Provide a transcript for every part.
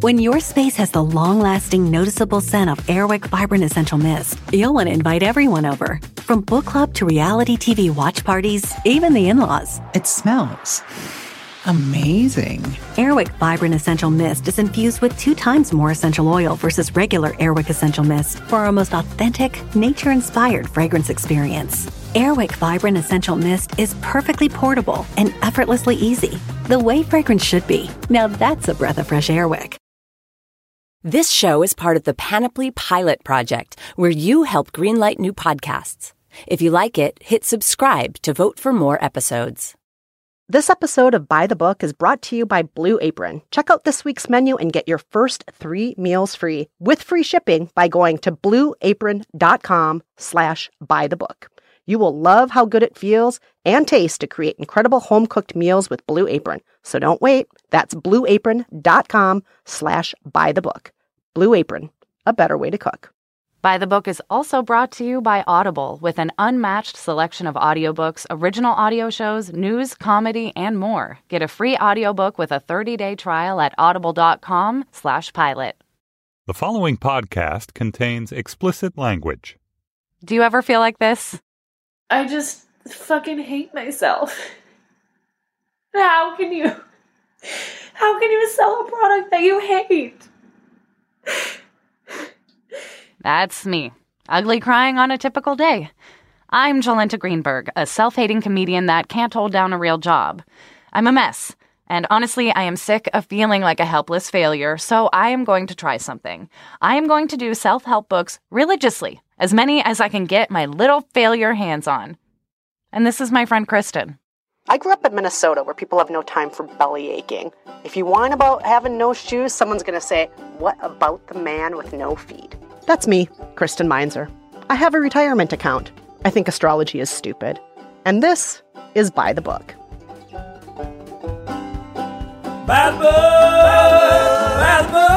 When your space has the long lasting, noticeable scent of Airwick Vibrant Essential Mist, you'll want to invite everyone over. From book club to reality TV watch parties, even the in laws. It smells amazing. Airwick Vibrant Essential Mist is infused with two times more essential oil versus regular Airwick Essential Mist for our most authentic, nature inspired fragrance experience. Airwick Vibrant Essential Mist is perfectly portable and effortlessly easy, the way fragrance should be. Now that's a breath of fresh Airwick. This show is part of the Panoply Pilot Project, where you help greenlight new podcasts. If you like it, hit subscribe to vote for more episodes. This episode of By the Book is brought to you by Blue Apron. Check out this week's menu and get your first three meals free with free shipping by going to blueapron.com slash buy the book. You will love how good it feels and tastes to create incredible home-cooked meals with Blue Apron. So don't wait. That's blueapron.com slash buy the book. Blue Apron, a better way to cook. By the Book is also brought to you by Audible with an unmatched selection of audiobooks, original audio shows, news, comedy, and more. Get a free audiobook with a 30-day trial at audible.com slash pilot. The following podcast contains explicit language. Do you ever feel like this? I just fucking hate myself. How can you how can you sell a product that you hate? That's me. Ugly crying on a typical day. I'm Jolenta Greenberg, a self hating comedian that can't hold down a real job. I'm a mess. And honestly, I am sick of feeling like a helpless failure, so I am going to try something. I am going to do self help books religiously, as many as I can get my little failure hands on. And this is my friend Kristen. I grew up in Minnesota where people have no time for belly aching. If you whine about having no shoes, someone's going to say, What about the man with no feet? That's me, Kristen Meinzer. I have a retirement account. I think astrology is stupid. And this is By the Book. Book! Bad book! Bad book!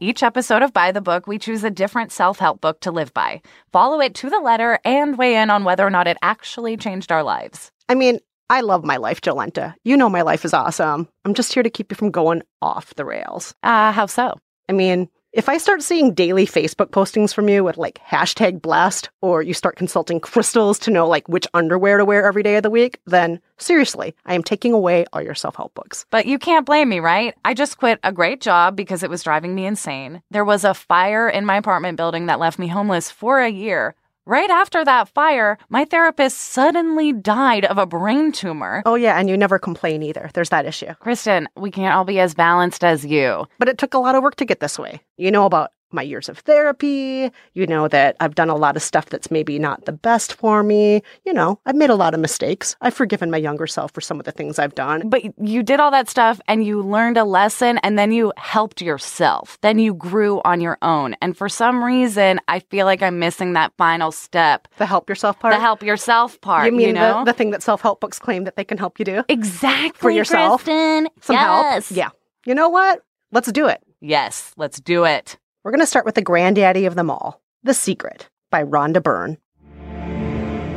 Each episode of By the Book, we choose a different self help book to live by, follow it to the letter, and weigh in on whether or not it actually changed our lives. I mean, I love my life, Jolenta. You know my life is awesome. I'm just here to keep you from going off the rails. Uh, how so? I mean, if I start seeing daily Facebook postings from you with like hashtag blessed, or you start consulting crystals to know like which underwear to wear every day of the week, then seriously, I am taking away all your self help books. But you can't blame me, right? I just quit a great job because it was driving me insane. There was a fire in my apartment building that left me homeless for a year. Right after that fire, my therapist suddenly died of a brain tumor. Oh, yeah, and you never complain either. There's that issue. Kristen, we can't all be as balanced as you. But it took a lot of work to get this way. You know about my years of therapy. You know that I've done a lot of stuff that's maybe not the best for me. You know, I've made a lot of mistakes. I've forgiven my younger self for some of the things I've done. But you did all that stuff and you learned a lesson and then you helped yourself. Then you grew on your own. And for some reason, I feel like I'm missing that final step. The help yourself part? The help yourself part. You mean you know? the, the thing that self help books claim that they can help you do? exactly. For yourself? Kristen. Some yes. help? Yeah. You know what? Let's do it. Yes, let's do it. We're going to start with the granddaddy of them all The Secret by Rhonda Byrne.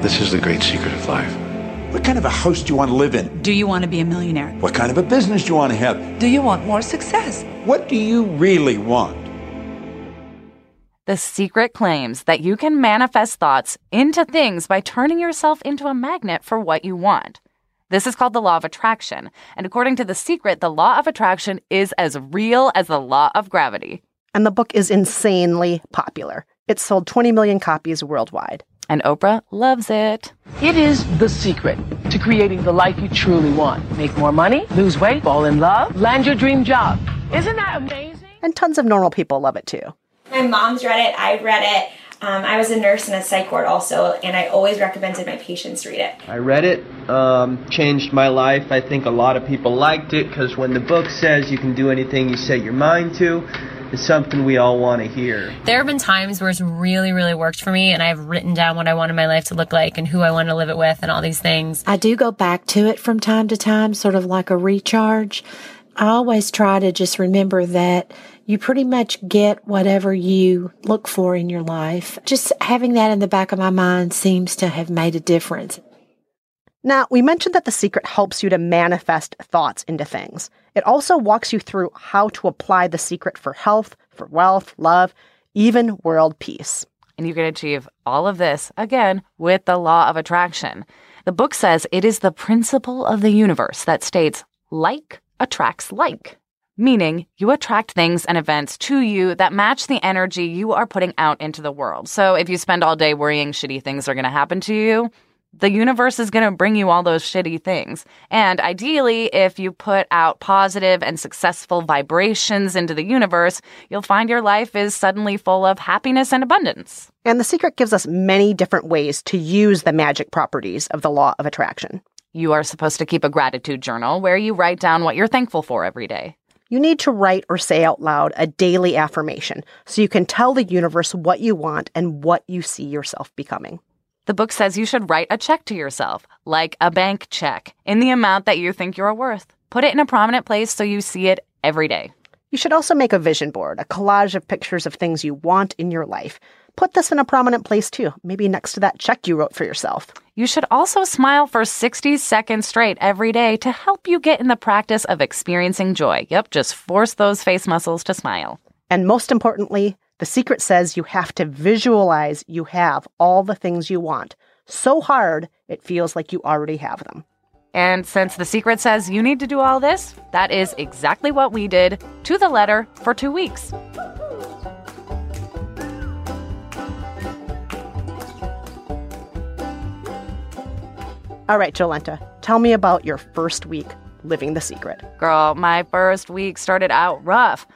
This is the great secret of life. What kind of a house do you want to live in? Do you want to be a millionaire? What kind of a business do you want to have? Do you want more success? What do you really want? The secret claims that you can manifest thoughts into things by turning yourself into a magnet for what you want. This is called the law of attraction. And according to The Secret, the law of attraction is as real as the law of gravity. And the book is insanely popular. It sold 20 million copies worldwide. And Oprah loves it. It is the secret to creating the life you truly want. Make more money, lose weight, fall in love, land your dream job. Isn't that amazing? And tons of normal people love it too. My mom's read it, I've read it. Um, I was a nurse in a psych ward also, and I always recommended my patients read it. I read it, um, changed my life. I think a lot of people liked it because when the book says you can do anything you set your mind to, it's something we all want to hear. There have been times where it's really, really worked for me, and I've written down what I wanted my life to look like and who I want to live it with and all these things. I do go back to it from time to time, sort of like a recharge. I always try to just remember that you pretty much get whatever you look for in your life. Just having that in the back of my mind seems to have made a difference. Now, we mentioned that The Secret helps you to manifest thoughts into things. It also walks you through how to apply The Secret for health, for wealth, love, even world peace. And you can achieve all of this, again, with the law of attraction. The book says it is the principle of the universe that states like attracts like, meaning you attract things and events to you that match the energy you are putting out into the world. So if you spend all day worrying shitty things are going to happen to you, the universe is going to bring you all those shitty things. And ideally, if you put out positive and successful vibrations into the universe, you'll find your life is suddenly full of happiness and abundance. And The Secret gives us many different ways to use the magic properties of the law of attraction. You are supposed to keep a gratitude journal where you write down what you're thankful for every day. You need to write or say out loud a daily affirmation so you can tell the universe what you want and what you see yourself becoming. The book says you should write a check to yourself, like a bank check, in the amount that you think you're worth. Put it in a prominent place so you see it every day. You should also make a vision board, a collage of pictures of things you want in your life. Put this in a prominent place too, maybe next to that check you wrote for yourself. You should also smile for 60 seconds straight every day to help you get in the practice of experiencing joy. Yep, just force those face muscles to smile. And most importantly, the secret says you have to visualize you have all the things you want so hard it feels like you already have them. And since the secret says you need to do all this, that is exactly what we did to the letter for two weeks. All right, Jolenta, tell me about your first week living the secret. Girl, my first week started out rough.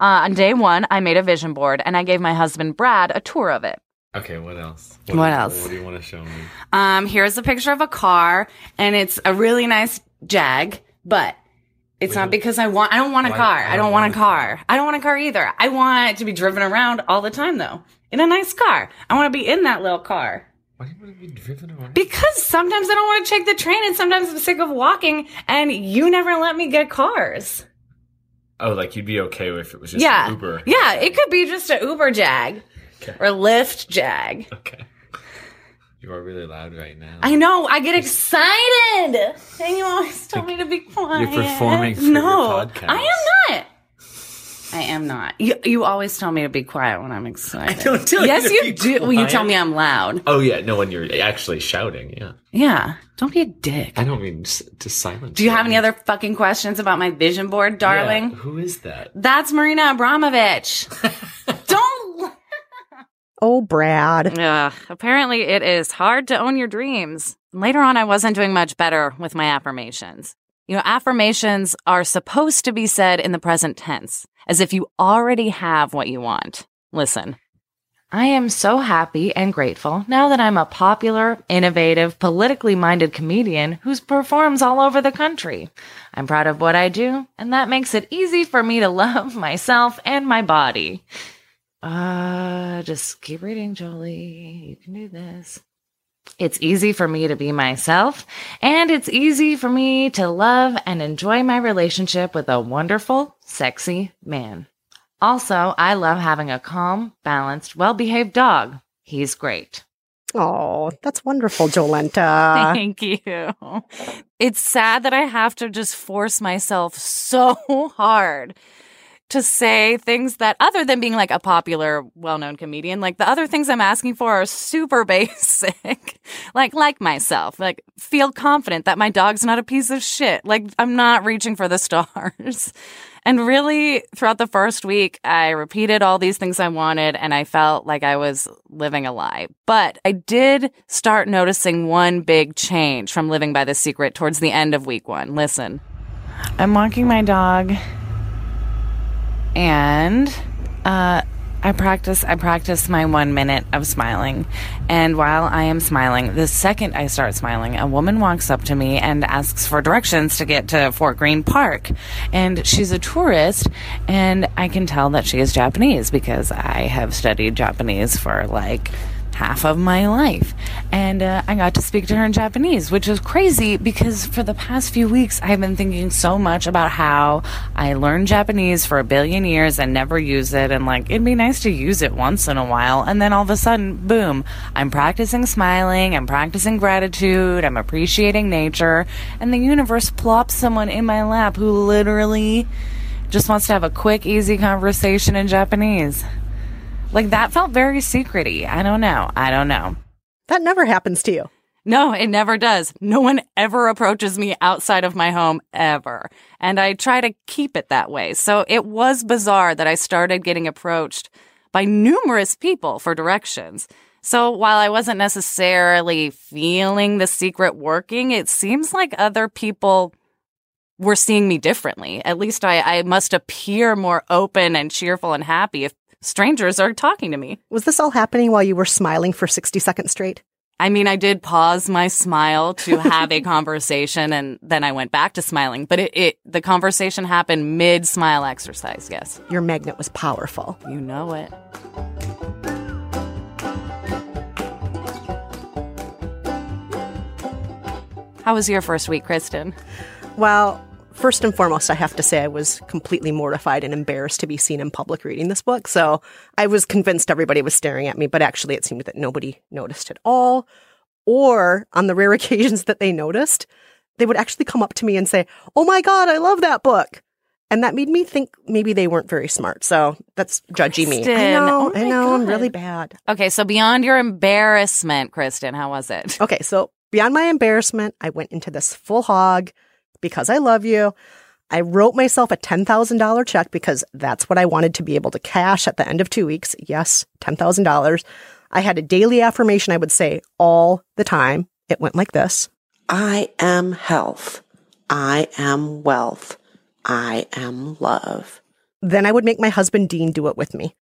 Uh, on day one, I made a vision board and I gave my husband Brad a tour of it. Okay, what else? What, what else? What do you want to show me? Um, here's a picture of a car, and it's a really nice Jag, but it's Wait, not because I want. I don't want a car. I don't, I don't want, want a car. car. I don't want a car either. I want to be driven around all the time, though, in a nice car. I want to be in that little car. Why do you want to be driven around? Because sometimes I don't want to take the train, and sometimes I'm sick of walking, and you never let me get cars. Oh, like you'd be okay if it was just yeah. Uber. Yeah, it could be just an Uber Jag. Okay. Or Lyft Jag. Okay. You are really loud right now. I know. I get excited. And you always tell me to be quiet. You're performing for no, your podcast. I am not. I am not. You you always tell me to be quiet when I'm excited. I don't tell yes, you. you do. Well, you tell me I'm loud. Oh yeah, no, when you're actually shouting, yeah. Yeah. Don't be a dick. I don't mean to silence. Do you have any other fucking questions about my vision board, darling? Yeah, who is that? That's Marina Abramović. don't. Oh, Brad. Yeah. Apparently, it is hard to own your dreams. Later on, I wasn't doing much better with my affirmations. You know, affirmations are supposed to be said in the present tense, as if you already have what you want. Listen, I am so happy and grateful now that I'm a popular, innovative, politically minded comedian who performs all over the country. I'm proud of what I do, and that makes it easy for me to love myself and my body. Uh, just keep reading, Jolie. You can do this. It's easy for me to be myself, and it's easy for me to love and enjoy my relationship with a wonderful, sexy man. Also, I love having a calm, balanced, well behaved dog. He's great. Oh, that's wonderful, Jolenta. Thank you. It's sad that I have to just force myself so hard to say things that, other than being like a popular, well known comedian, like the other things I'm asking for are super basic. like, like myself, like feel confident that my dog's not a piece of shit. Like, I'm not reaching for the stars. And really, throughout the first week, I repeated all these things I wanted and I felt like I was living a lie. But I did start noticing one big change from living by the secret towards the end of week one. Listen, I'm walking my dog and uh, I practice I practice my 1 minute of smiling. And while I am smiling, the second I start smiling, a woman walks up to me and asks for directions to get to Fort Greene Park. And she's a tourist and I can tell that she is Japanese because I have studied Japanese for like half of my life. And uh, I got to speak to her in Japanese, which is crazy because for the past few weeks, I've been thinking so much about how I learned Japanese for a billion years and never use it. And like, it'd be nice to use it once in a while. And then all of a sudden, boom, I'm practicing smiling, I'm practicing gratitude, I'm appreciating nature. And the universe plops someone in my lap who literally just wants to have a quick, easy conversation in Japanese. Like that felt very secrety. I don't know. I don't know. That never happens to you. No, it never does. No one ever approaches me outside of my home ever. And I try to keep it that way. So it was bizarre that I started getting approached by numerous people for directions. So while I wasn't necessarily feeling the secret working, it seems like other people were seeing me differently. At least I, I must appear more open and cheerful and happy if strangers are talking to me. Was this all happening while you were smiling for 60 seconds straight? I mean, I did pause my smile to have a conversation and then I went back to smiling, but it, it the conversation happened mid smile exercise, yes. Your magnet was powerful. You know it. How was your first week, Kristen? Well, first and foremost, I have to say I was completely mortified and embarrassed to be seen in public reading this book. So I was convinced everybody was staring at me, but actually it seemed that nobody noticed at all. Or on the rare occasions that they noticed, they would actually come up to me and say, Oh my God, I love that book. And that made me think maybe they weren't very smart. So that's judgy me. I know, oh I know, I'm really bad. Okay, so beyond your embarrassment, Kristen, how was it? Okay, so beyond my embarrassment, I went into this full hog because I love you. I wrote myself a $10,000 check because that's what I wanted to be able to cash at the end of two weeks. Yes, $10,000. I had a daily affirmation I would say all the time. It went like this I am health. I am wealth. I am love. Then I would make my husband Dean do it with me.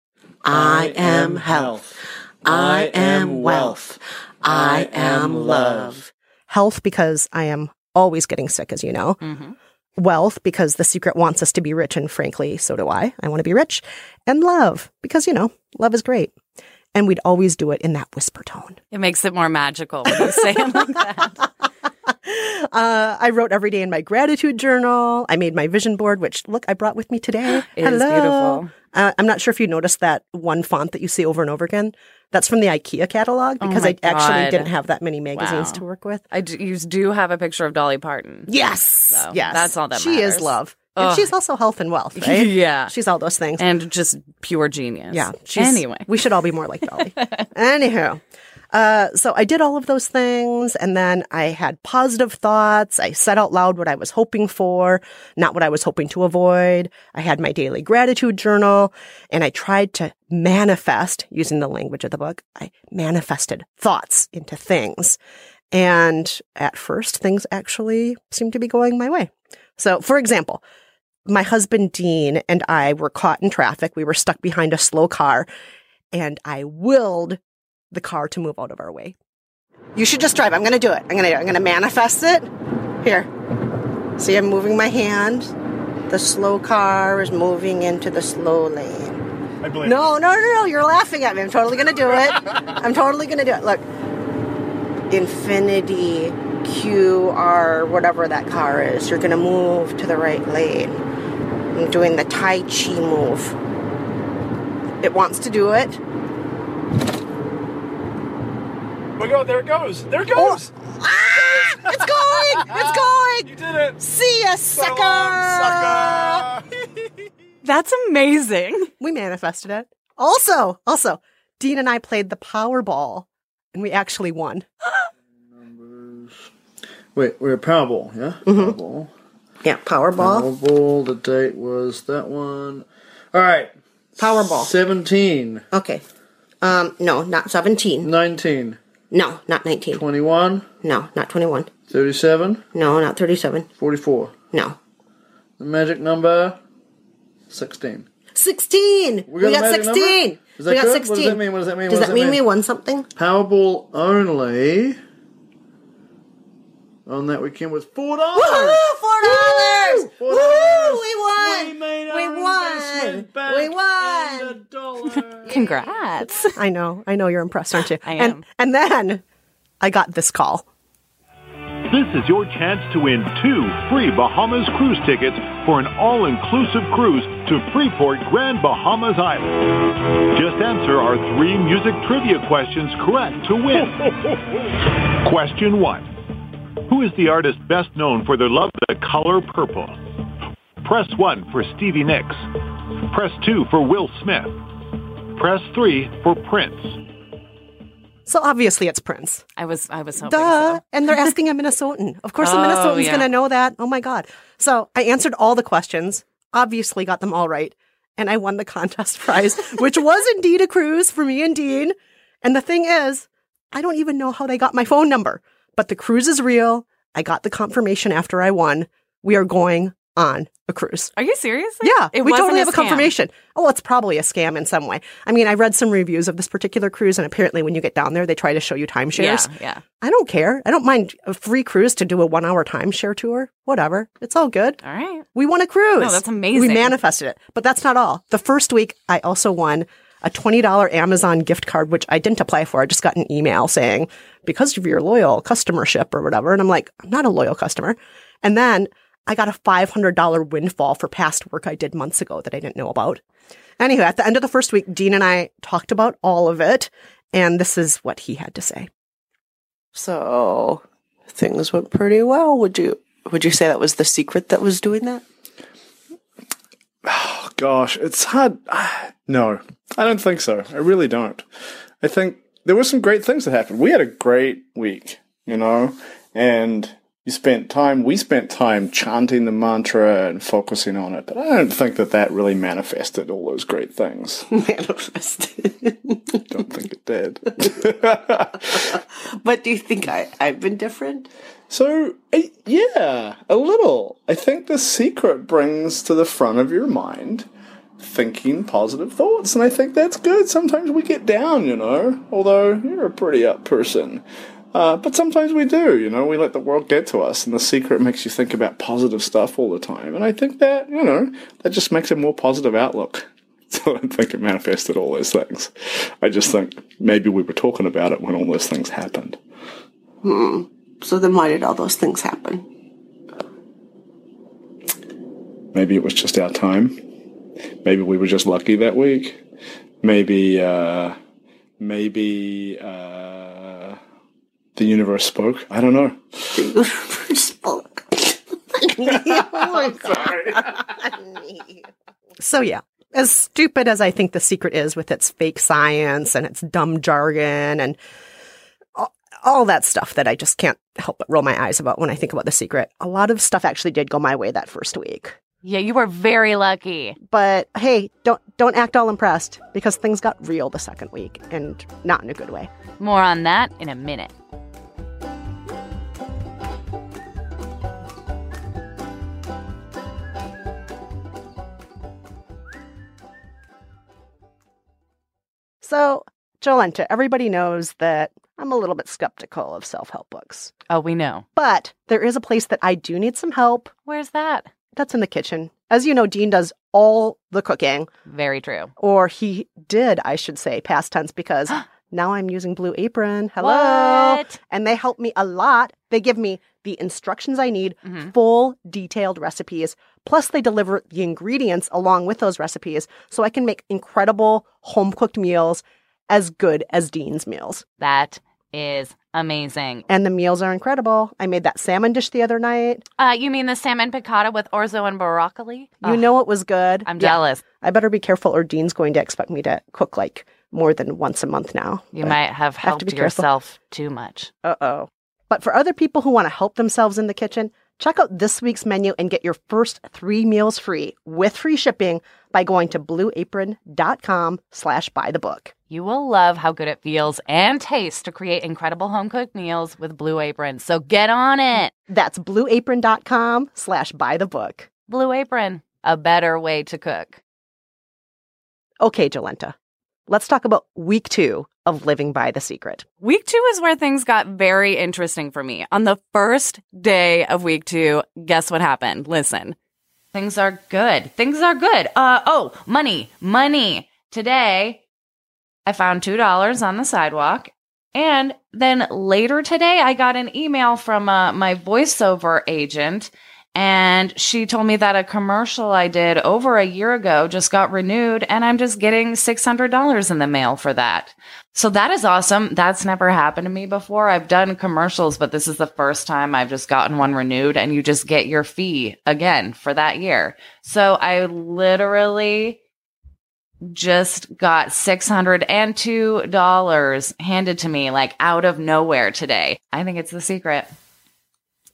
I am health. I am wealth. I am love. Health because I am always getting sick, as you know. Mm-hmm. Wealth because the secret wants us to be rich, and frankly, so do I. I want to be rich. And love because, you know, love is great. And we'd always do it in that whisper tone. It makes it more magical when you say it like that. Uh, I wrote every day in my gratitude journal. I made my vision board, which look, I brought with me today. It is beautiful. Uh, I'm not sure if you noticed that one font that you see over and over again. That's from the IKEA catalog Oh because my I actually God. didn't have that many magazines Wow. to work with. I do, you do have a picture of Dolly Parton. Yes, So yes, that's all that she matters. is love, and Ugh. she's also health and wealth, right? Yeah. she's all those things. And just pure genius. Yeah. She's, anyway. we should all be more like Dolly. Anywho, uh, so I did all of those things, and then I had positive thoughts. I said out loud what I was hoping for, not what I was hoping to avoid. I had my daily gratitude journal, and I tried to manifest using the language of the book. I manifested thoughts into things. And at first, things actually seemed to be going my way. So, for example, my husband Dean and I were caught in traffic. We were stuck behind a slow car, and I willed the car to move out of our way. You should just drive. I'm going to do it. I'm going to. I'm going to manifest it. Here. See, I'm moving my hand. The slow car is moving into the slow lane. I believe. No, no, no, no. You're laughing at me. I'm totally going to do it. I'm totally going to do it. Look. Infiniti QR, whatever that car is. You're going to move to the right lane. I'm doing the Tai Chi move. It wants to do it. Oh, God, there it goes. There it goes. Ah, it's going! It's going! You did it. See ya, sucker! Sucker. That's amazing. We manifested it. Also, also, Dean and I played the Powerball, and we actually won. Wait, we're Powerball, yeah? Mhm. Powerball. Yeah, Powerball. Powerball, the date was that one. All right. Powerball. 17. Okay. Um, no, not 17. 19. No, not 19. 21. No, not 21. 37. No, not 37. 44. No. The magic number 16. 16! We got We got 16! Is that we got good? 16. What does that mean? What does that mean? Does What that mean we won something? Powerball only on that weekend was $4. Woohoo! Four dollars! Four Woo! dollars! We won! We made We won! back We won! Congrats. I know. I know you're impressed, aren't you? I And, am. and then I got this call. This is your chance to win two free Bahamas cruise tickets for an all-inclusive cruise to Freeport, Grand Bahamas Island. Just answer our three music trivia questions correct to win. Question one. Who is the artist best known for their love of the color purple? Press 1 for Stevie Nicks. Press 2 for Will Smith. Press 3 for Prince. So obviously it's Prince. I was I was hoping Duh. so. And they're asking a Minnesotan. Of course, a Oh, Minnesotan's yeah. going to know that. Oh my God. So I answered all the questions, obviously got them all right. And I won the contest prize, which was indeed a cruise for me and Dean. And the thing is, I don't even know how they got my phone number, but the cruise is real. I got the confirmation after I won. We are going on a cruise. Are you serious? Yeah, It we totally a have a scam. confirmation. Oh, it's probably a scam in some way. I mean, I read some reviews of this particular cruise, and apparently, when you get down there, they try to show you timeshares. Yeah, yeah. I don't care. I don't mind a free cruise to do a one hour timeshare tour. Whatever. It's all good. All right. We won a cruise. No, that's amazing. We manifested it. But that's not all. The first week, I also won a $20 Amazon gift card, which I didn't apply for. I just got an email saying, because of your loyal customership or whatever. And I'm like, I'm not a loyal customer. And then I got a $500 windfall for past work I did months ago that I didn't know about. Anyway, at the end of the first week, Dean and I talked about all of it. And this is what he had to say. So things went pretty well. Would you would you say that was the secret that was doing that? Gosh, it's hard. No, I don't think so. I really don't. I think there were some great things that happened. We had a great week, you know, and you spent time, we spent time chanting the mantra and focusing on it. But I don't think that that really manifested all those great things. Manifested. don't think it did. but do you think I, I've been different? So, I, yeah, a little. I think the secret brings to the front of your mind thinking positive thoughts, and I think that's good. Sometimes we get down, you know, although you're a pretty up person. Uh, but sometimes we do, you know, we let the world get to us, and the secret makes you think about positive stuff all the time. And I think that, you know, that just makes a more positive outlook. So I don't think it manifested all those things. I just think maybe we were talking about it when all those things happened. Hmm. So then why did all those things happen? Maybe it was just our time. Maybe we were just lucky that week. Maybe, uh, maybe, uh, the universe spoke. I don't know. The universe spoke. oh my So yeah, as stupid as I think the secret is with its fake science and its dumb jargon and all that stuff that I just can't help but roll my eyes about when I think about The Secret. A lot of stuff actually did go my way that first week. Yeah, you were very lucky. But hey, don't don't act all impressed because things got real the second week and not in a good way. More on that in a minute. So, Jolenta, everybody knows that I'm a little bit skeptical of self help books. Oh, we know. But there is a place that I do need some help. Where's that? That's in the kitchen. As you know, Dean does all the cooking. Very true. Or he did, I should say, past tense, because now I'm using Blue Apron. Hello. What? And they help me a lot. They give me the instructions I need, Mm-hmm. full detailed recipes. Plus, they deliver the ingredients along with those recipes so I can make incredible home cooked meals as good as Dean's meals. That is amazing. And the meals are incredible. I made that salmon dish the other night. Uh, you mean the salmon piccata with orzo and broccoli? You know it was good. I'm Yeah. jealous. I better be careful, or Dean's going to expect me to cook like more than once a month now. You might have helped be careful. yourself too much. Uh oh. But for other people who want to help themselves in the kitchen, check out this week's menu and get your first three meals free with free shipping by going to blueapron.com slash buy the book. You will love how good it feels and tastes to create incredible home cooked meals with Blue Apron. So get on it. That's blueapron.com slash buy the book. Blue Apron, a better way to cook. Okay, Jolenta, let's talk about week two of Living by the Secret. Week two is where things got very interesting for me. On the first day of week two, guess what happened? Listen. Things are good. Things are good. Uh oh, money, money. Today, I found two dollars on the sidewalk, and then later today, I got an email from uh, my voiceover agent, and she told me that a commercial I did over a year ago just got renewed, and I'm just getting six hundred dollars in the mail for that. So that is awesome. That's never happened to me before. I've done commercials, but this is the first time I've just gotten one renewed and you just get your fee again for that year. So I literally just got $602 handed to me like out of nowhere today. I think it's the secret.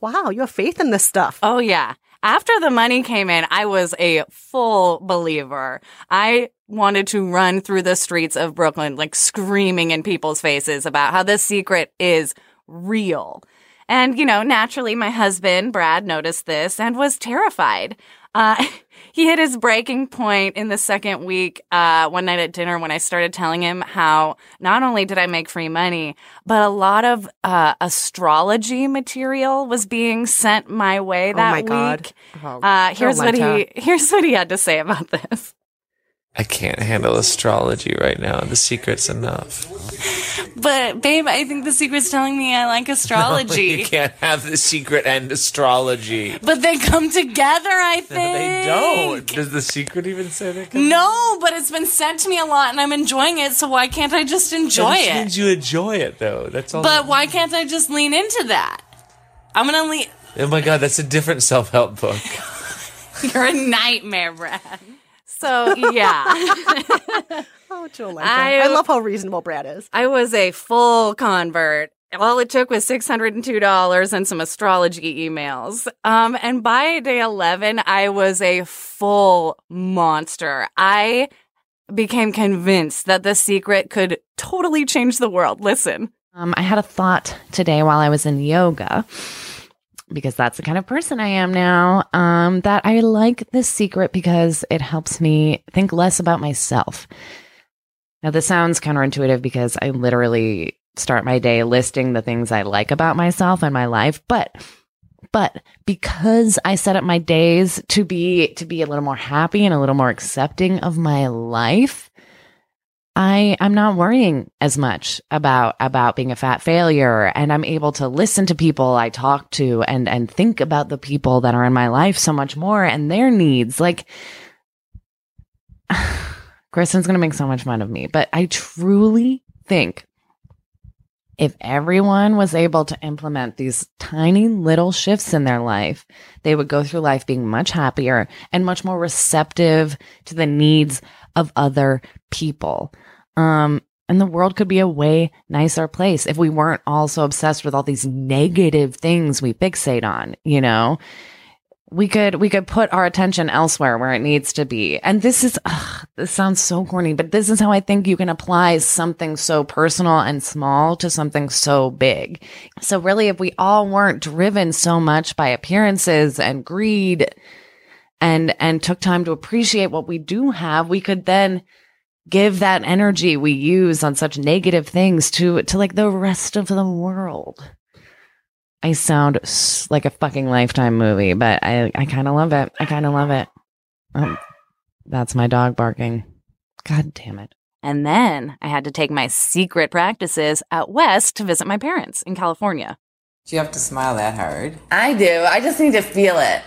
Wow, you have faith in this stuff. Oh, yeah. After the money came in, I was a full believer. I wanted to run through the streets of Brooklyn, like screaming in people's faces about how the secret is real. And, you know, naturally, my husband, Brad, noticed this and was terrified. Uh, he hit his breaking point in the second week, uh, one night at dinner when I started telling him how not only did I make free money, but a lot of, uh, astrology material was being sent my way Oh that my week. God. Oh, Uh, here's what he, here's what he had to say about this. I can't handle astrology right now. The secret's enough. But babe, I think the secret's telling me I like astrology. you can't have the secret and astrology. But they come together, I think. They don't. Does the secret even say that? No, but it's been sent to me a lot and I'm enjoying it, so why can't I just enjoy it? means you enjoy it, though. That's all. But why can't I just lean into that? I'm gonna lean. oh my god, that's a different self-help book. You're a nightmare, Brad. So, yeah. Oh, Jolenta. I- I love how reasonable Brad is. I was a full convert. All it took was $602 and some astrology emails. Um, and by day 11, I was a full monster. I became convinced that the secret could totally change the world. Listen. Um, I had a thought today while I was in yoga, because that's the kind of person I am now, um, that I like this secret because it helps me think less about myself. Now, this sounds counterintuitive because I literally start my day listing the things I like about myself and my life, but but because I set up my days to be to be a little more happy and a little more accepting of my life, I I'm not worrying as much about about being a fat failure. And I'm able to listen to people I talk to and and think about the people that are in my life so much more and their needs. Like Kristen's going to make so much fun of me but I truly think if everyone was able to implement these tiny little shifts in their life, they would go through life being much happier and much more receptive to the needs of other people. Um, and the world could be a way nicer place if we weren't all so obsessed with all these negative things we fixate on, you know? We could we could put our attention elsewhere where it needs to be. And this is ugh, this sounds so corny, but this is how I think you can apply something so personal and small to something so big. So really if we all weren't driven so much by appearances and greed and and took time to appreciate what we do have, we could then give that energy we use on such negative things to to like the rest of the world. I sound like a fucking lifetime movie, but I I kind of love it. I kind of love it. Um, that's my dog barking. God damn it. And then I had to take my secret practices out west to visit my parents in California. Do you have to smile that hard? I do. I just need to feel it.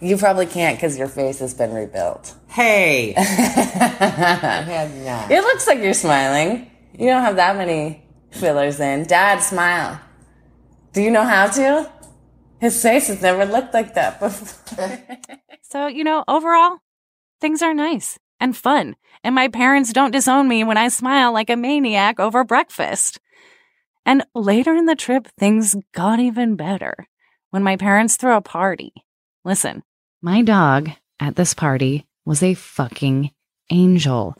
You probably can't because your face has been rebuilt. Hey. it looks like you're smiling. You don't have that many fillers in. Dad, smile. Do you know how to? His face has never looked like that before. So, you know, overall, things are nice and fun. And my parents don't disown me when I smile like a maniac over breakfast. And later in the trip, things got even better when my parents threw a party. Listen, my dog at this party was a fucking angel.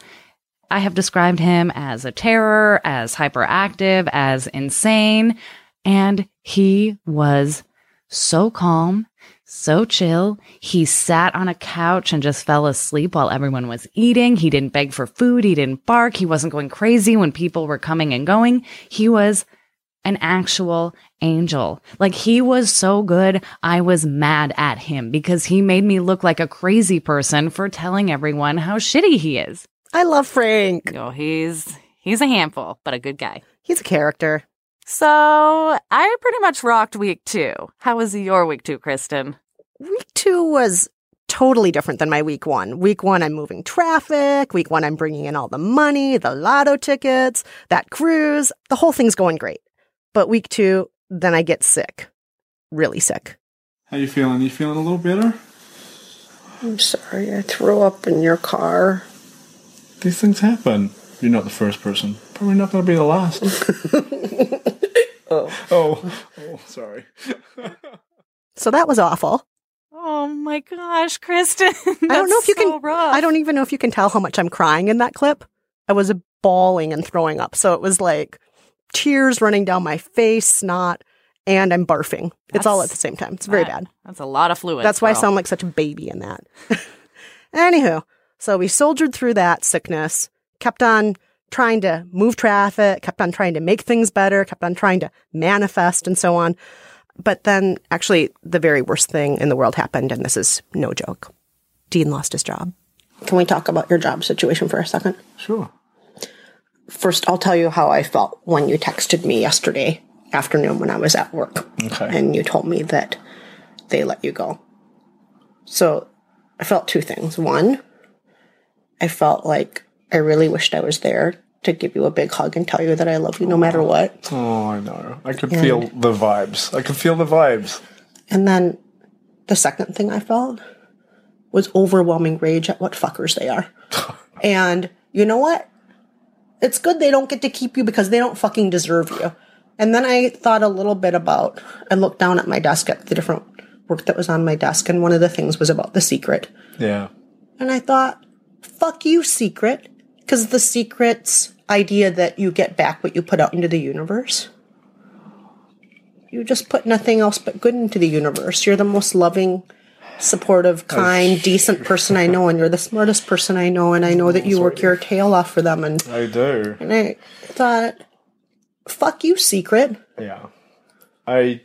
I have described him as a terror, as hyperactive, as insane, and he was so calm, so chill. He sat on a couch and just fell asleep while everyone was eating. He didn't beg for food. He didn't bark. He wasn't going crazy when people were coming and going. He was an actual angel. Like he was so good, I was mad at him because he made me look like a crazy person for telling everyone how shitty he is. I love Frank. Oh, he's he's a handful, but a good guy. He's a character. So I pretty much rocked week two. How was your week two, Kristen? Week two was totally different than my week one. Week one, I'm moving traffic. Week one, I'm bringing in all the money, the lotto tickets, that cruise. The whole thing's going great. But week two, then I get sick. Really sick. How you feeling? You feeling a little better? I'm sorry, I threw up in your car. These things happen. You're not the first person. Probably not going to be the last. oh. oh, oh, sorry. So that was awful. Oh my gosh, Kristen. I don't know if you can. I don't even know if you can tell how much I'm crying in that clip. I was bawling and throwing up. So it was like tears running down my face, snot, and I'm barfing. it's all at the same time. It's very that- bad. That's a lot of fluid. That's why I sound like such a baby in that. Anywho, so we soldiered through that sickness, kept on trying to move traffic, kept on trying to make things better, kept on trying to manifest and so on. But then actually the very worst thing in the world happened, and this is no joke. Dean lost his job. Can we talk about your job situation for a second? Sure. First, I'll tell you how I felt when you texted me yesterday afternoon when I was at work. Okay. And you told me that they let you go. So I felt two things. One, I felt like I really wished I was there to give you a big hug and tell you that I love you no matter what. Oh, I know. I could And- feel the vibes. I could feel the vibes. And then the second thing I felt was overwhelming rage at what fuckers they are. and you know what? It's good they don't get to keep you because they don't fucking deserve you. And then I thought a little bit about, I looked down at my desk at the different work that was on my desk, and one of the things was about the secret. Yeah. And I thought, fuck you, secret. Because the secret's idea that you get back what you put out into the universe. You just put nothing else but good into the universe. You're the most loving, supportive, oh, kind, decent person I know, and you're the smartest person I know, and I know that you work your tail off for them. And, I do. and I thought, fuck you, secret. Yeah. I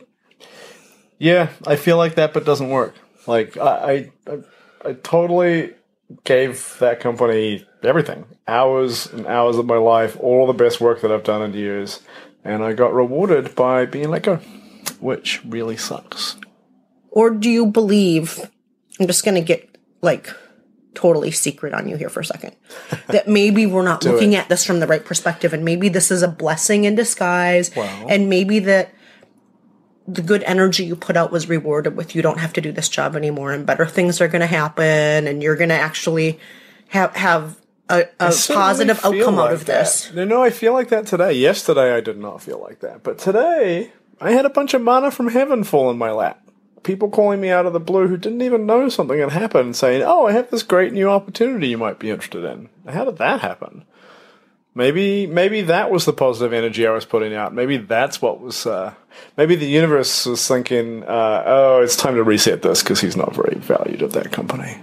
Yeah, I feel like that but doesn't work. Like I I I, I totally gave that company everything. Hours and hours of my life, all the best work that I've done in years, and I got rewarded by being let go, which really sucks. Or do you believe, I'm just going to get like totally secret on you here for a second, that maybe we're not looking it. at this from the right perspective and maybe this is a blessing in disguise Well. and maybe that the good energy you put out was rewarded with you don't have to do this job anymore and better things are going to happen and you're going to actually have have a, a positive outcome out like of this. that. No, no, I feel like that today. Yesterday, I did not feel like that, but today, I had a bunch of manna from heaven fall in my lap. People calling me out of the blue who didn't even know something had happened, saying, "Oh, I have this great new opportunity you might be interested in." How did that happen? Maybe, maybe that was the positive energy I was putting out. Maybe that's what was. Uh, maybe the universe was thinking, uh, "Oh, it's time to reset this because he's not very valued at that company."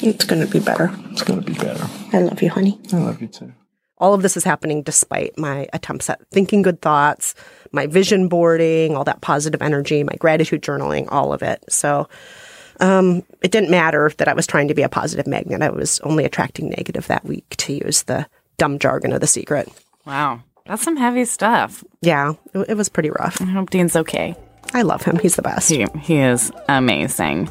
It's going to be better. It's going to be better. I love you, honey. I love you too. All of this is happening despite my attempts at thinking good thoughts, my vision boarding, all that positive energy, my gratitude journaling, all of it. So um, it didn't matter that I was trying to be a positive magnet. I was only attracting negative that week, to use the dumb jargon of the secret. Wow. That's some heavy stuff. Yeah, it, it was pretty rough. I hope Dean's okay. I love him. He's the best. He, he is amazing.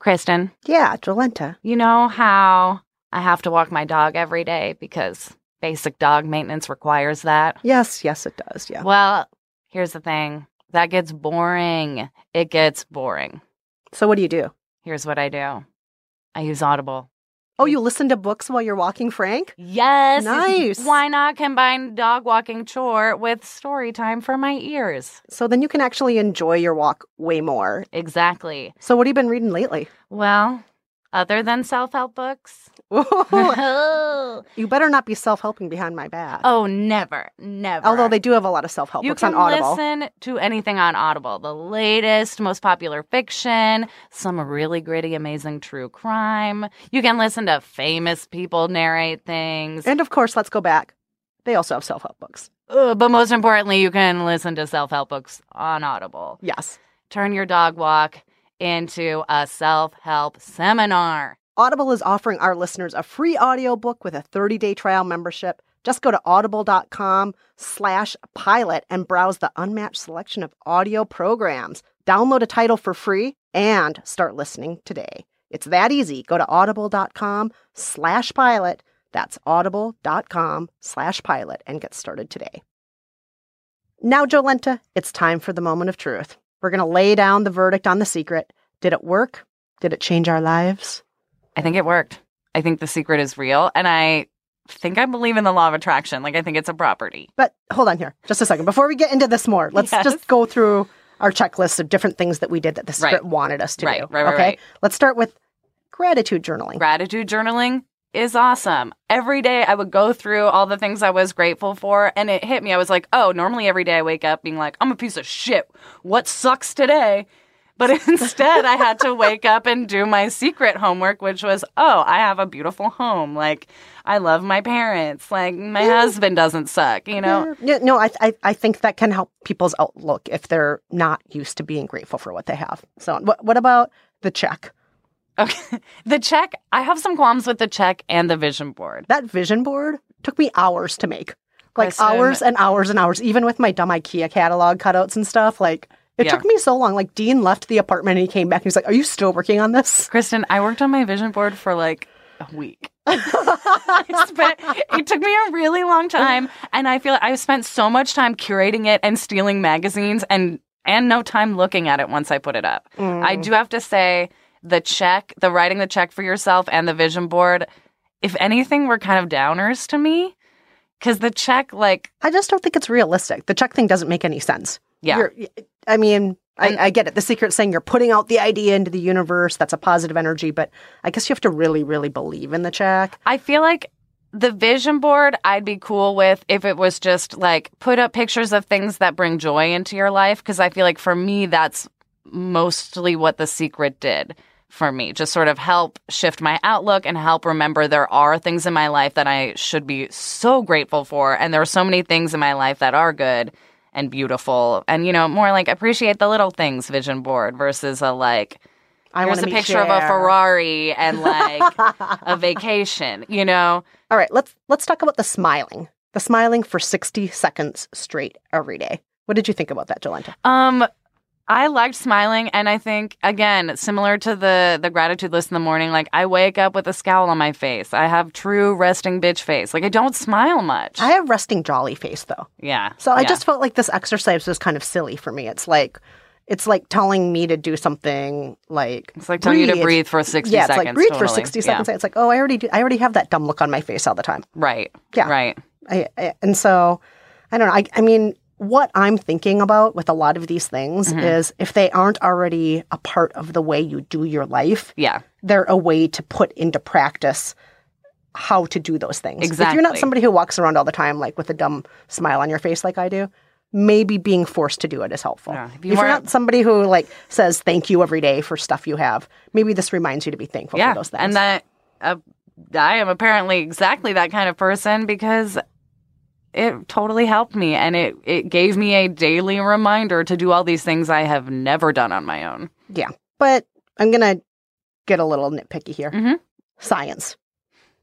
Kristen, Yeah, Jolenta. you know how I have to walk my dog every day because basic dog maintenance requires that? Yes, yes, it does. Yeah. Well, here's the thing that gets boring. It gets boring. So what do you do? Here's what I do I use Audible. Oh, you listen to books while you're walking Frank? Yes. Nice. Why not combine dog walking chore with story time for my ears? So then you can actually enjoy your walk way more. Exactly. So what have you been reading lately? Well, other than self help books, you better not be self-helping behind my back. oh, never, never. Although they do have a lot of self-help books on Audible. You can listen to anything on Audible. The latest, most popular fiction, some really gritty, amazing true crime. You can listen to famous people narrate things. And of course, let's go back. They also have self-help books. Uh, but most importantly, you can listen to self help books on Audible. Yes. Turn your dog walk into a self help seminar. Audible is offering our listeners a free audiobook with a 30-day trial membership. Just go to audible.com slash pilot and browse the unmatched selection of audio programs. Download a title for free and start listening today. It's that easy. Go to audible.com slash pilot. That's audible.com slash pilot and get started today. Now, Jolenta, it's time for the moment of truth. We're going to lay down the verdict on the secret. Did it work? Did it change our lives? I think it worked. I think the secret is real. And I think I believe in the law of attraction. Like, I think it's a property. But hold on here, just a second. Before we get into this more, let's Yes. just go through our checklist of different things that we did that the Right. script wanted us to Right, do. right, right, okay, right. let's start with gratitude journaling. Gratitude journaling is awesome. Every day I would go through all the things I was grateful for, and it hit me. I was like, oh, normally every day I wake up being like, I'm a piece of shit. What sucks today? But instead, I had to wake up and do my secret homework, which was, oh, I have a beautiful home. Like, I love my parents. Like, my husband doesn't suck, you know? Yeah, no, I, I I think that can help people's outlook if they're not used to being grateful for what they have. So, what what about the check? Okay. The check, I have some qualms with the check and the vision board. That vision board took me hours to make, like Listen. hours and hours and hours. Even with my dumb IKEA catalog cutouts and stuff, like it Yeah. took me so long. Like Dean left the apartment and he came back and he's like, "Are you still working on this?" Kristen, I worked on my vision board for like a week. Spent, it took me a really long time, and I feel like I spent so much time curating it and stealing magazines, and and no time looking at it once I put it up. Mm. I do have to say, the check, the writing the check for yourself, and the vision board, if anything, were kind of downers to me, because the check, like, I just don't think it's realistic. The check thing doesn't make any sense. Yeah. You're- I mean, I, I get it. The secret saying you're putting out the idea into the universe. That's a positive energy, but I guess you have to really, really believe in the check. I feel like the vision board I'd be cool with if it was just like put up pictures of things that bring joy into your life because I feel like for me that's mostly what the secret did for me just sort of help shift my outlook and help remember there are things in my life that I should be so grateful for and there are so many things in my life that are good and beautiful and you know more like appreciate the little things vision board versus a like I here's wanna a picture of a Ferrari and like a vacation you know All right, let's let's talk about the smiling. The smiling for 60 seconds straight every day. What did you think about that, Jolenta? Um, I liked smiling, and I think again, similar to the the gratitude list in the morning, like I wake up with a scowl on my face. I have true resting bitch face. Like I don't smile much. I have resting jolly face though. yeah. So I yeah. just felt like this exercise was kind of silly for me. It's like it's like telling me to do something like It's like telling you to breathe for 60 yeah, it's like seconds, breathe for totally. 60 Yeah. seconds. It's like, oh, I already do, I already have that dumb look on my face all the time. right. Yeah. Right. I, I, and so I don't know. I, I mean, what I'm thinking about with a lot of these things Mhm. is if they aren't already a part of the way you do your life, Yeah. they're a way to put into practice how to do those things. Exactly. If you're not somebody who walks around all the time like with a dumb smile on your face like I do, maybe being forced to do it is helpful. if if you are not somebody who like says thank you every day for stuff you have, maybe this reminds you to be thankful yeah, for those things. and that uh, I am apparently exactly that kind of person because it totally helped me, and it it gave me a daily reminder to do all these things I have never done on my own. yeah. But I'm going to get a little nitpicky here. Mhm. Science.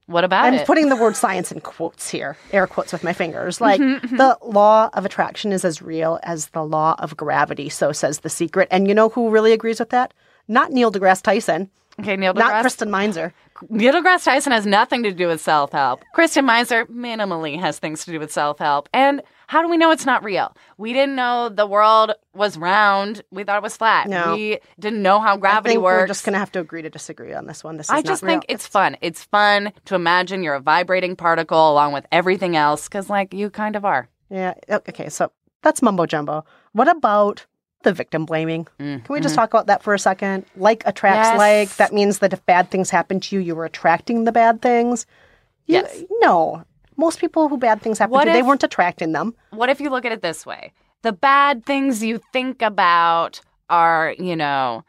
What about I'm it? putting the word science in quotes here, air quotes with my fingers. Like Mhm, mhm. the law of attraction is as real as the law of gravity, so says the secret. And you know who really agrees with that? Not Neil deGrasse Tyson, okay, Neil deGrasse. not. Kristen Meinzer. Neil deGrasse Tyson has nothing to do with self help. Kristen Meinzer minimally has things to do with self help. And how do we know it's not real? We didn't know the world was round. We thought it was flat. No. We didn't know how I gravity think works. We're just going to have to agree to disagree on this one. This is I just think it's fun. It's fun to imagine you're a vibrating particle along with everything else because, like, you kind of are. Yeah. Okay. So that's mumbo jumbo. What about the victim blaming? Can we just mhm. talk about that for a second? Like attracts Yes. like. That means that if bad things happen to you, you were attracting the bad things. You- Yes. No. Most people who bad things happen What to, they weren't attracting them. What if you look at it this way? The bad things you think about are, you know,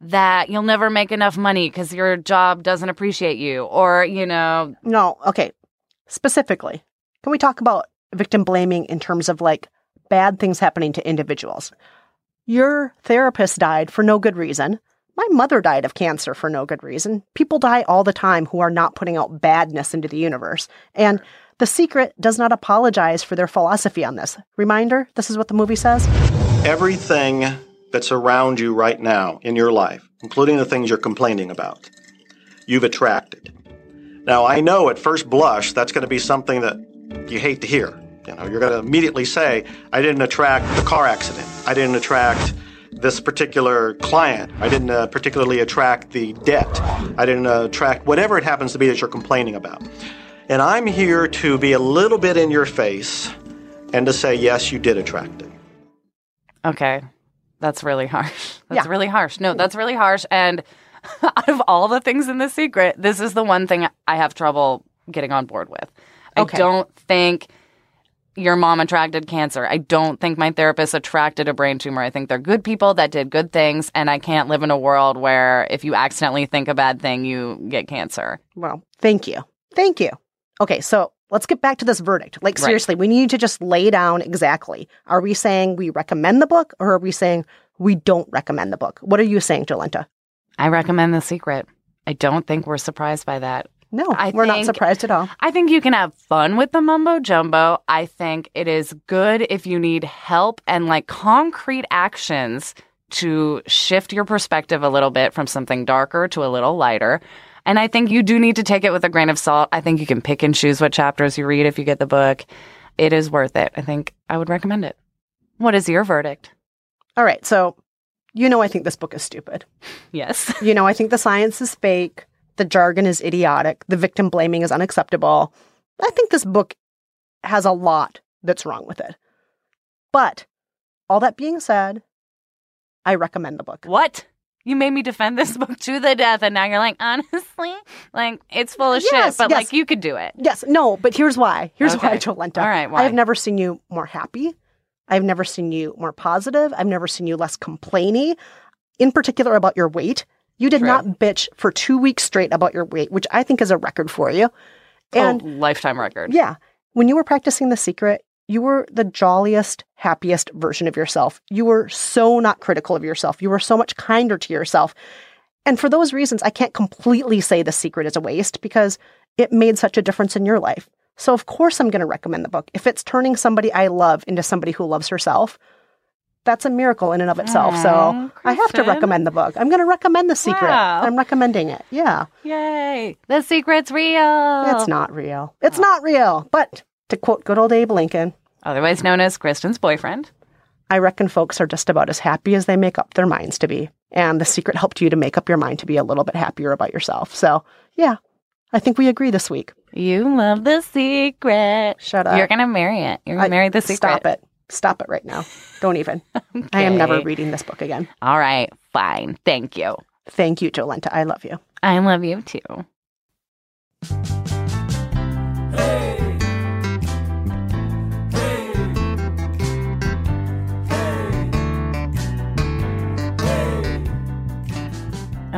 that you'll never make enough money because your job doesn't appreciate you, or, you know, No. Okay. Specifically, can we talk about victim blaming in terms of like bad things happening to individuals? Your therapist died for no good reason. My mother died of cancer for no good reason. People die all the time who are not putting out badness into the universe. And The Secret does not apologize for their philosophy on this. Reminder this is what the movie says. Everything that's around you right now in your life, including the things you're complaining about, you've attracted. Now, I know at first blush that's going to be something that you hate to hear. You know, you're going to immediately say, I didn't attract the car accident. I didn't attract this particular client. I didn't uh, particularly attract the debt. I didn't uh, attract whatever it happens to be that you're complaining about. And I'm here to be a little bit in your face and to say, yes, you did attract it. Okay. That's really harsh. That's Yeah. really harsh. No, that's really harsh. And out of all the things in the secret, this is the one thing I have trouble getting on board with. Okay. I don't think your mom attracted cancer. I don't think my therapist attracted a brain tumor. I think they're good people that did good things. And I can't live in a world where if you accidentally think a bad thing, you get cancer. Well, thank you. Thank you. Okay, so let's get back to this verdict. Like, Right. seriously, we need to just lay down exactly. Are we saying we recommend the book or are we saying we don't recommend the book? What are you saying, Jolenta? I recommend The Secret. I don't think we're surprised by that. No, I we're not surprised at all. I think you can have fun with the mumbo jumbo. I think it is good if you need help and like concrete actions to shift your perspective a little bit from something darker to a little lighter. And I think you do need to take it with a grain of salt. I think you can pick and choose what chapters you read if you get the book. It is worth it. I think I would recommend it. What is your verdict? All right, so you know, I think this book is stupid. Yes. You know, I think the science is fake, the jargon is idiotic, the victim blaming is unacceptable. I think this book has a lot that's wrong with it. But all that being said, I recommend the book. What? You made me defend this book to the death, and now you're like, honestly, like it's full of Yes, shit, but yes. like you could do it. Yes, no, but here's why. Here's why, Okay. Jolenta. All right, I have never seen you more happy. I've never seen you more positive. I've never seen you less complainy, in particular about your weight. You did True. not bitch for two weeks straight about your weight, which I think is a record for you. And oh, lifetime record. yeah, when you were practicing the secret, you were the jolliest, happiest version of yourself. You were so not critical of yourself. You were so much kinder to yourself. And for those reasons, I can't completely say the secret is a waste because it made such a difference in your life. So, of course, I'm going to recommend the book. If it's turning somebody I love into somebody who loves herself, that's a miracle in and of itself. so, Aw, I have to recommend the book. I'm going to recommend The Secret. Wow. I'm recommending it. Yeah. Yay. The secret's real. It's not real. It's not real. But to quote good old Abe Lincoln, Otherwise known as Kristen's boyfriend. I reckon folks are just about as happy as they make up their minds to be. And the secret helped you to make up your mind to be a little bit happier about yourself. So, yeah, I think we agree this week. You love the secret. Shut up. You're going to marry it. You're going to marry the secret. Stop it stop it right now. Don't even. okay. I am never reading this book again. All right, fine. Thank you. Thank you, Jolenta. I love you. I love you too.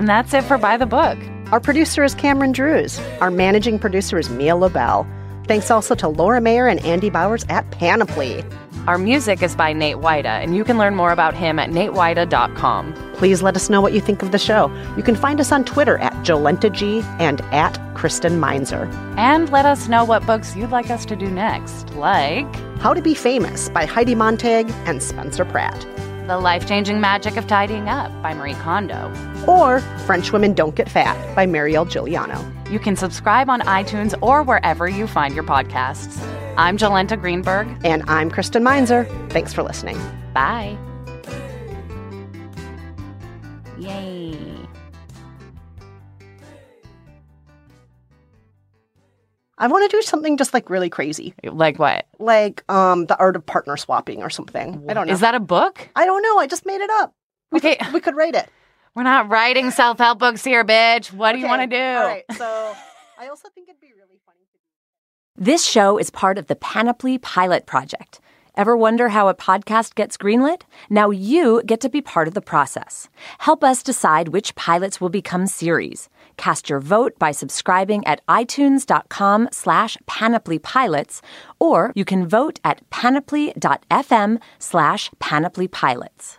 And that's it for By the Book. Our producer is Cameron Drews. Our managing producer is Mia Lobel. Thanks also to Laura Mayer and Andy Bowers at Panoply. Our music is by Nate Wida, and you can learn more about him at natewida.com. Please let us know what you think of the show. You can find us on Twitter at JolentaG and at Kristen Meinzer. And let us know what books you'd like us to do next, like How to Be Famous by Heidi Montag and Spencer Pratt. The Life Changing Magic of Tidying Up by Marie Kondo. Or French Women Don't Get Fat by Mireille Guiliano. You can subscribe on iTunes or wherever you find your podcasts. I'm Jolenta Greenberg. And I'm Kristen Meinzer. Thanks for listening. Bye. Yay. I want to do something just like really crazy. Like what? Like um the art of partner swapping or something. I don't know. Is that a book? I don't know. I just made it up. We Okay. could, we could rate it. We're not writing self help books here, bitch. What do you want to do? All right. So I also think it'd be really funny. To do. This show is part of the Panoply Pilot Project. Ever wonder how a podcast gets greenlit? Now you get to be part of the process. Help us decide which pilots will become series. Cast your vote by subscribing at itunes.com slash panoplypilots, or you can vote at panoply.fm slash panoplypilots.